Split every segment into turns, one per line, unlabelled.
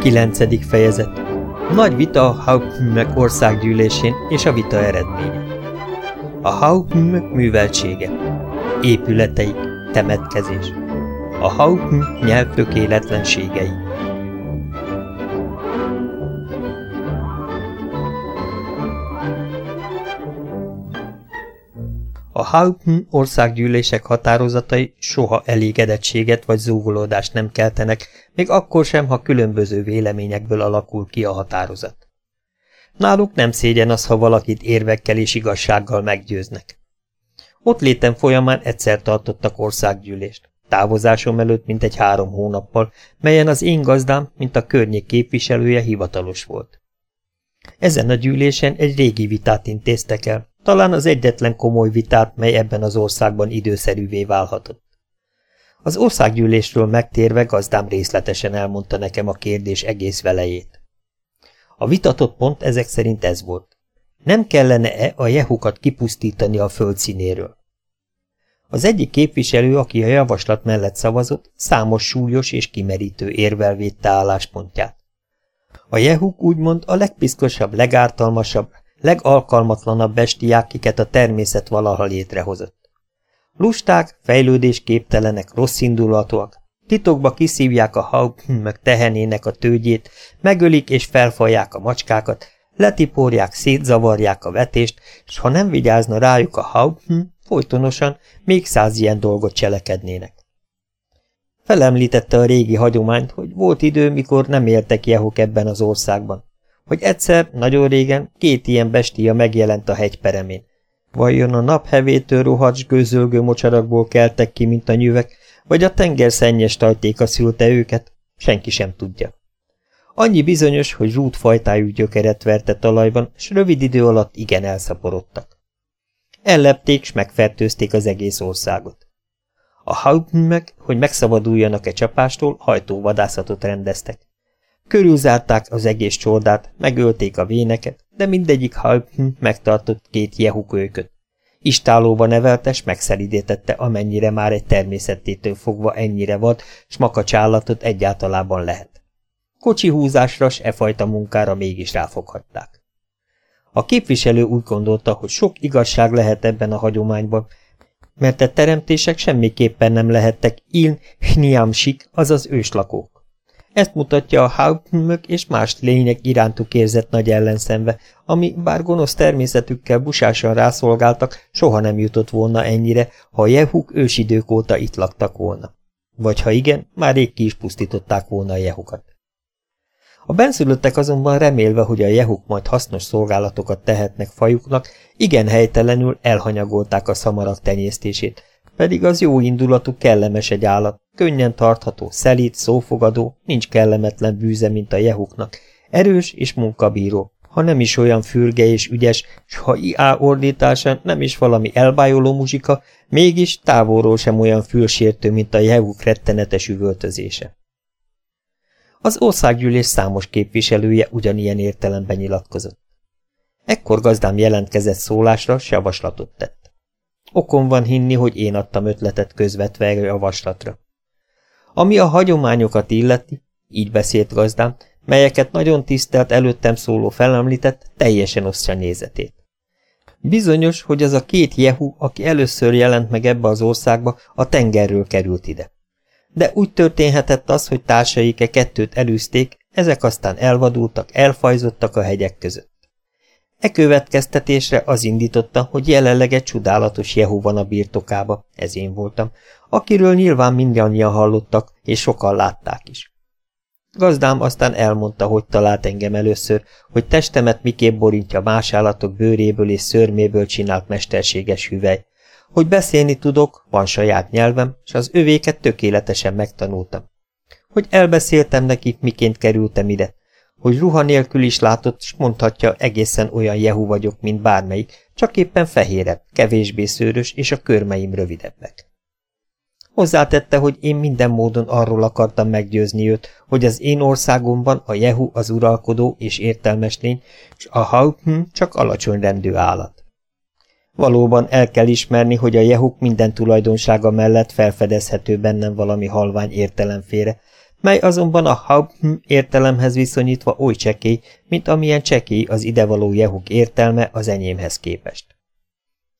Kilencedik fejezet. Nagy vita a Hauptműmek országgyűlésén és a vita eredménye. A Hauptműmek műveltsége. Épületei, temetkezés. A Hauptmű nyelv A Hauptm országgyűlések határozatai soha elégedettséget vagy zúgolódást nem keltenek, még akkor sem, ha különböző véleményekből alakul ki a határozat. Náluk nem szégyen az, ha valakit érvekkel és igazsággal meggyőznek. Ott létem folyamán egyszer tartottak országgyűlést, távozásom előtt mintegy három hónappal, melyen az én gazdám, mint a környék képviselője hivatalos volt. Ezen a gyűlésen egy régi vitát intéztek el, talán az egyetlen komoly vitát, mely ebben az országban időszerűvé válhatott. Az országgyűlésről megtérve gazdám részletesen elmondta nekem a kérdés egész velejét. A vitatott pont ezek szerint ez volt. Nem kellene-e a jehukat kipusztítani a föld színéről? Az egyik képviselő, aki a javaslat mellett szavazott, számos súlyos és kimerítő érvel védte álláspontját. A jehuk úgymond a legpiszkosabb, legártalmasabb, legalkalmatlanabb bestiák, kiket a természet valaha létrehozott. Lusták, fejlődésképtelenek, rosszindulatúak, titokba kiszívják a hauptmök tehenének a tőgyét, megölik és felfalják a macskákat, letiporják, szétzavarják a vetést, és ha nem vigyázna rájuk a haupthm, folytonosan még száz ilyen dolgot cselekednének. Felemlítette a régi hagyományt, hogy volt idő, mikor nem éltek jehuk ebben az országban hogy egyszer, nagyon régen, két ilyen bestia megjelent a hegyperemén. Vajon a naphevétől rohadt gőzölgő mocsarakból keltek ki, mint a nyüvek, vagy a tenger szennyes tajtéka szülte őket? Senki sem tudja. Annyi bizonyos, hogy rútfajtájú gyökeret verte talajban, s rövid idő alatt igen elszaporodtak. Ellepték, s megfertőzték az egész országot. A hauptműmek, hogy megszabaduljanak-e csapástól, hajtóvadászatot rendeztek. Körülzárták az egész csordát, megölték a véneket, de mindegyik halpn megtartott két jehukőköt. Istálóba neveltes megszeridétette, amennyire már egy természettétől fogva ennyire vad, s makacsállatot egyáltalában lehet. Kocsi húzásra s e fajta munkára mégis ráfoghatták. A képviselő úgy gondolta, hogy sok igazság lehet ebben a hagyományban, mert a teremtések semmiképpen nem lehettek iln hniamsik, azaz őslakók. Ezt mutatja a Hauptmök és más lények irántuk érzett nagy ellenszenve, ami, bár gonosz természetükkel busásan rászolgáltak, soha nem jutott volna ennyire, ha a jehuk ősidők óta itt laktak volna. Vagy ha igen, már rég ki is pusztították volna a jehukat. A benszülöttek azonban remélve, hogy a jehuk majd hasznos szolgálatokat tehetnek fajuknak, igen helytelenül elhanyagolták a szamarak tenyésztését, pedig az jó indulatú kellemes egy állat, könnyen tartható, szelít, szófogadó, nincs kellemetlen bűze, mint a jehuknak, erős és munkabíró, ha nem is olyan fürge és ügyes, s ha iá ordításán nem is valami elbájoló muzsika, mégis távolról sem olyan fülsértő, mint a jehuk rettenetes üvöltözése. Az országgyűlés számos képviselője ugyanilyen értelemben nyilatkozott. Ekkor gazdám jelentkezett szólásra, s javaslatot tett. Okom van hinni, hogy én adtam ötletet közvetve a javaslatra. Ami a hagyományokat illeti, így beszélt gazdám, melyeket nagyon tisztelt előttem szóló felemlített, teljesen osztja nézetét. Bizonyos, hogy az a két jehu, aki először jelent meg ebbe az országba, a tengerről került ide. De úgy történhetett az, hogy társaik-e kettőt elűzték, ezek aztán elvadultak, elfajzottak a hegyek között. E következtetésre az indította, hogy jelenleg egy csodálatos Jehu van a birtokába, ez én voltam, akiről nyilván mindannyian hallottak, és sokan látták is. Gazdám aztán elmondta, hogy talált engem először, hogy testemet miképp borítja más állatok bőréből és szörméből csinált mesterséges hüvely, hogy beszélni tudok, van saját nyelvem, és az övéket tökéletesen megtanultam. Hogy elbeszéltem nekik, miként kerültem ide, hogy ruha nélkül is látott, s mondhatja, egészen olyan jehu vagyok, mint bármelyik, csak éppen fehérebb, kevésbé szőrös, és a körmeim rövidebbek. Hozzátette, hogy én minden módon arról akartam meggyőzni őt, hogy az én országomban a jehu az uralkodó és értelmes lény, és a haupthm csak alacsony rendű állat. Valóban el kell ismerni, hogy a jehuk minden tulajdonsága mellett felfedezhető bennem valami halvány értelemfére, mely azonban a Haupthm értelemhez viszonyítva oly csekély, mint amilyen csekély az idevaló jehuk értelme az enyémhez képest.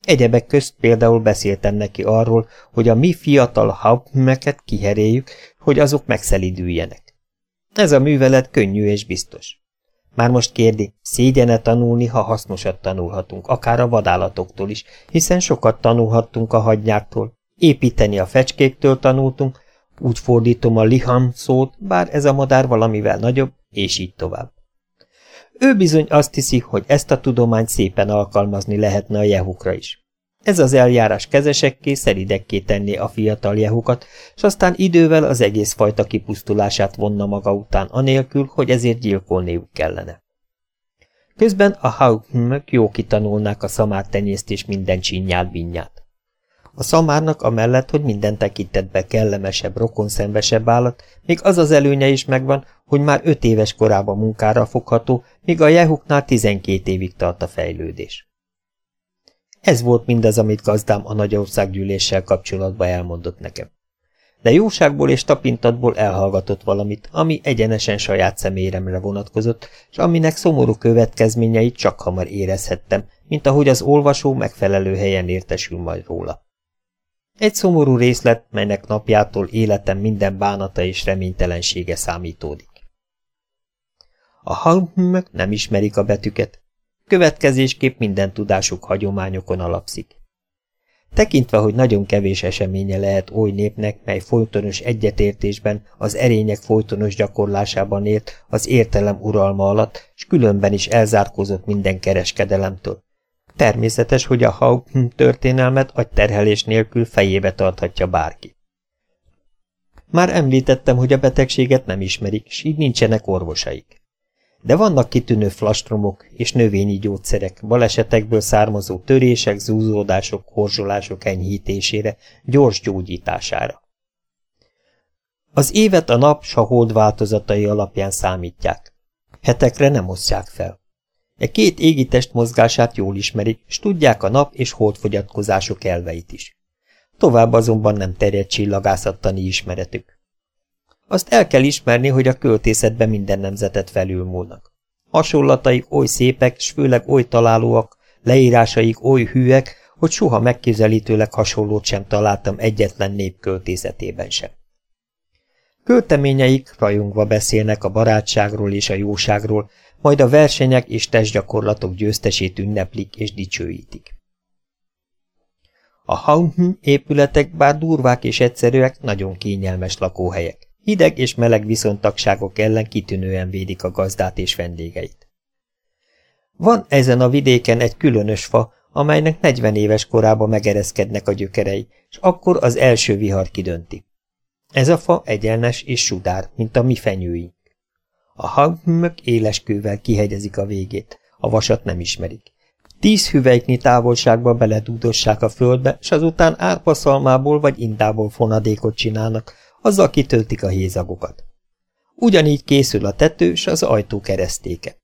Egyebek közt például beszéltem neki arról, hogy a mi fiatal Hauptmeket kiheréljük, hogy azok megszelidüljenek. Ez a művelet könnyű és biztos. Már most kérdi, szégyene tanulni, ha hasznosat tanulhatunk, akár a vadállatoktól is, hiszen sokat tanulhattunk a hagynyáktól. Építeni a fecskéktől tanultunk, úgy fordítom a liham szót, bár ez a madár valamivel nagyobb, és így tovább. Ő bizony azt hiszi, hogy ezt a tudományt szépen alkalmazni lehetne a jehukra is. Ez az eljárás kezesekké, szeridekké tenni a fiatal jehukat, és aztán idővel az egész fajta kipusztulását vonna maga után, anélkül, hogy ezért gyilkolniuk kellene. Közben a haugmök jó kitanulnák a szamártenyésztés minden csinyát binyát. A szamárnak amellett, hogy minden tekintetben kellemesebb, rokonszenvesebb állat, még az az előnye is megvan, hogy már öt éves korában munkára fogható, míg a jehuknál tizenkét évig tart a fejlődés. Ez volt mindaz, amit gazdám a nagy országgyűléssel kapcsolatban elmondott nekem. De jóságból és tapintatból elhallgatott valamit, ami egyenesen saját személyemre vonatkozott, és aminek szomorú következményeit csak hamar érezhettem, mint ahogy az olvasó megfelelő helyen értesül majd róla. Egy szomorú részlet, melynek napjától életem minden bánata és reménytelensége számítódik. A halmök nem ismerik a betűket, következésképp minden tudásuk hagyományokon alapszik. Tekintve, hogy nagyon kevés eseménye lehet oly népnek, mely folytonos egyetértésben, az erények folytonos gyakorlásában élt az értelem uralma alatt, és különben is elzárkózott minden kereskedelemtől. Természetes, hogy a Haug történelmet agyterhelés nélkül fejébe tarthatja bárki. Már említettem, hogy a betegséget nem ismerik, s így nincsenek orvosaik. De vannak kitűnő flastromok és növényi gyógyszerek, balesetekből származó törések, zúzódások, horzsolások enyhítésére, gyors gyógyítására. Az évet a nap s a hold változatai alapján számítják. Hetekre nem osztják fel. E két égitest mozgását jól ismerik, s tudják a nap és holdfogyatkozások elveit is. Tovább azonban nem terjed csillagászattani ismeretük. Azt el kell ismerni, hogy a költészetben minden nemzetet felülmúlnak. Hasonlataik oly szépek, s főleg oly találóak, leírásaik oly hűek, hogy soha megközelítőleg hasonlót sem találtam egyetlen nép költészetében sem. Költeményeik rajongva beszélnek a barátságról és a jóságról, majd a versenyek és testgyakorlatok győztesét ünneplik és dicsőítik. A Haunhm épületek, bár durvák és egyszerűek, nagyon kényelmes lakóhelyek. Hideg és meleg viszontagságok ellen kitűnően védik a gazdát és vendégeit. Van ezen a vidéken egy különös fa, amelynek 40 éves korában megereszkednek a gyökerei, és akkor az első vihar kidönti. Ez a fa egyenes és sudár, mint a mi fenyőink. A hangmök éleskővel kihegyezik a végét, a vasat nem ismerik. Tíz hüvelyknyi távolságba beledúdossák a földbe, s azután árpaszalmából vagy indából fonadékot csinálnak, azzal kitöltik a hézagokat. Ugyanígy készül a tető s az ajtó keresztéke.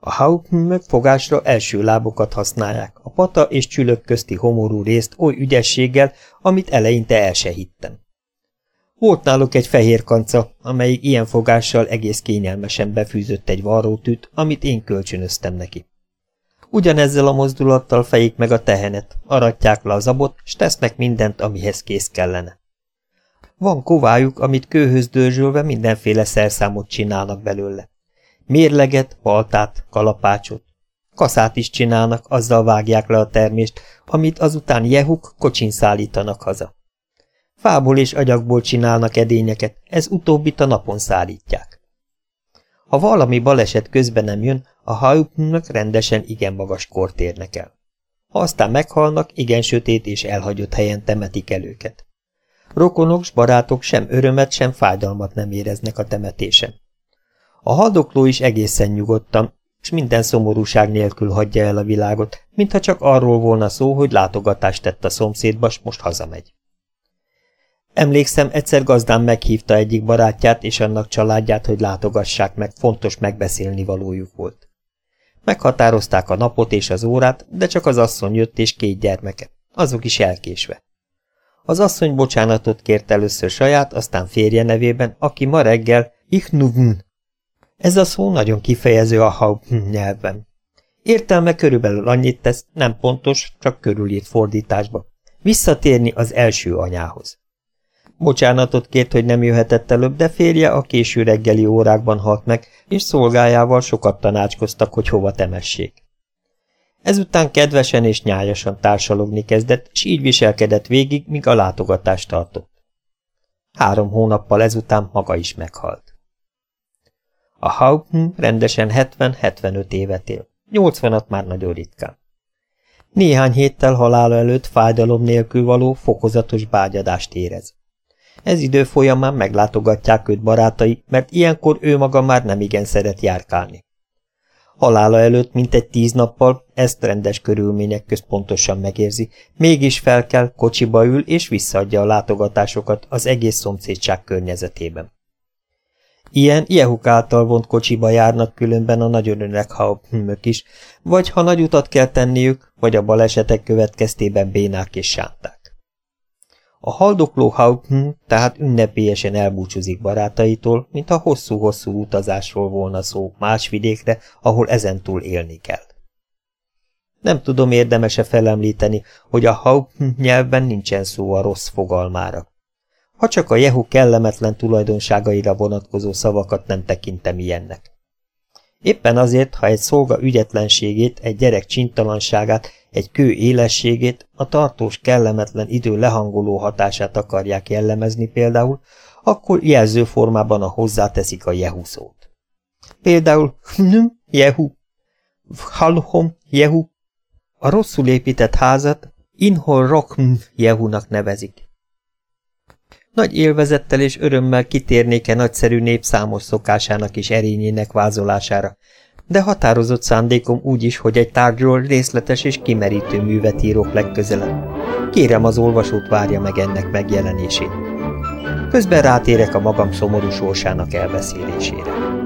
A hauptmök fogásra első lábokat használják, a pata és csülök közti homorú részt oly ügyességgel, amit eleinte el se hittem. Volt náluk egy fehér kanca, amelyik ilyen fogással egész kényelmesen befűzött egy varrótűt, amit én kölcsönöztem neki. Ugyanezzel a mozdulattal fejik meg a tehenet, aratják le a zabot, s tesznek mindent, amihez kész kellene. Van kovájuk, amit kőhöz dörzsölve mindenféle szerszámot csinálnak belőle. Mérleget, baltát, kalapácsot. Kaszát is csinálnak, azzal vágják le a termést, amit azután jehuk kocsin szállítanak haza. Fából és agyagból csinálnak edényeket, ez utóbbit a napon szállítják. Ha valami baleset közben nem jön, a hajuknak rendesen igen magas kort érnek el. Ha aztán meghalnak, igen sötét és elhagyott helyen temetik el őket. Rokonok s barátok sem örömet, sem fájdalmat nem éreznek a temetésen. A haldokló is egészen nyugodtan, és minden szomorúság nélkül hagyja el a világot, mintha csak arról volna szó, hogy látogatást tett a szomszédba, s most hazamegy. Emlékszem, egyszer gazdám meghívta egyik barátját és annak családját, hogy látogassák meg, fontos megbeszélni valójuk volt. Meghatározták a napot és az órát, de csak az asszony jött és két gyermeke, azok is elkésve. Az asszony bocsánatot kért először saját, aztán férje nevében, aki ma reggel Ichnuvn. Ez a szó nagyon kifejező a Haupt nyelven. Értelme körülbelül annyit tesz, nem pontos, csak körülírt fordításba. Visszatérni az első anyához. Bocsánatot kért, hogy nem jöhetett előbb, de férje a késő reggeli órákban halt meg, és szolgájával sokat tanácskoztak, hogy hova temessék. Ezután kedvesen és nyájasan társalogni kezdett, s így viselkedett végig, míg a látogatást tartott. Három hónappal ezután maga is meghalt. A Hauptn rendesen 70-75 évet él, 80-at már nagyon ritkán. Néhány héttel halála előtt fájdalom nélkül való, fokozatos bágyadást érez. Ez idő folyamán meglátogatják őt barátai, mert ilyenkor ő maga már nem igen szeret járkálni. Halála előtt mintegy tíz nappal, ezt rendes körülmények közt pontosan megérzi, mégis fel kell, kocsiba ül és visszaadja a látogatásokat az egész szomszédság környezetében. Ilyen Jehuk által vont kocsiba járnak különben a nagyon öreg hauptmök is, vagy ha nagy utat kell tenniük, vagy a balesetek következtében bénák és sánták. A haldokló Hauptmann tehát ünnepélyesen elbúcsúzik barátaitól, mintha hosszú-hosszú utazásról volna szó más vidékre, ahol ezentúl élni kell. Nem tudom érdemese felemlíteni, hogy a Hauptmann nyelvben nincsen szó a rossz fogalmára. Ha csak a Jehu kellemetlen tulajdonságaira vonatkozó szavakat nem tekintem ilyennek. Éppen azért, ha egy szolga ügyetlenségét, egy gyerek csintalanságát, egy kő élességét, a tartós, kellemetlen idő lehangoló hatását akarják jellemezni például, akkor jelző formában a hozzáteszik a Jehu szót. Például hm, Jehu, Halhom Jehu. A rosszul épített házat Inhol Rokhm Jehunak nevezik. Nagy élvezettel és örömmel kitérnék-e nagyszerű nép számos szokásának és erényének vázolására, de határozott szándékom úgy is, hogy egy tárgyról részletes és kimerítő művet írok legközelebb. Kérem az olvasót várja meg ennek megjelenését. Közben rátérek a magam szomorú sorsának elbeszélésére.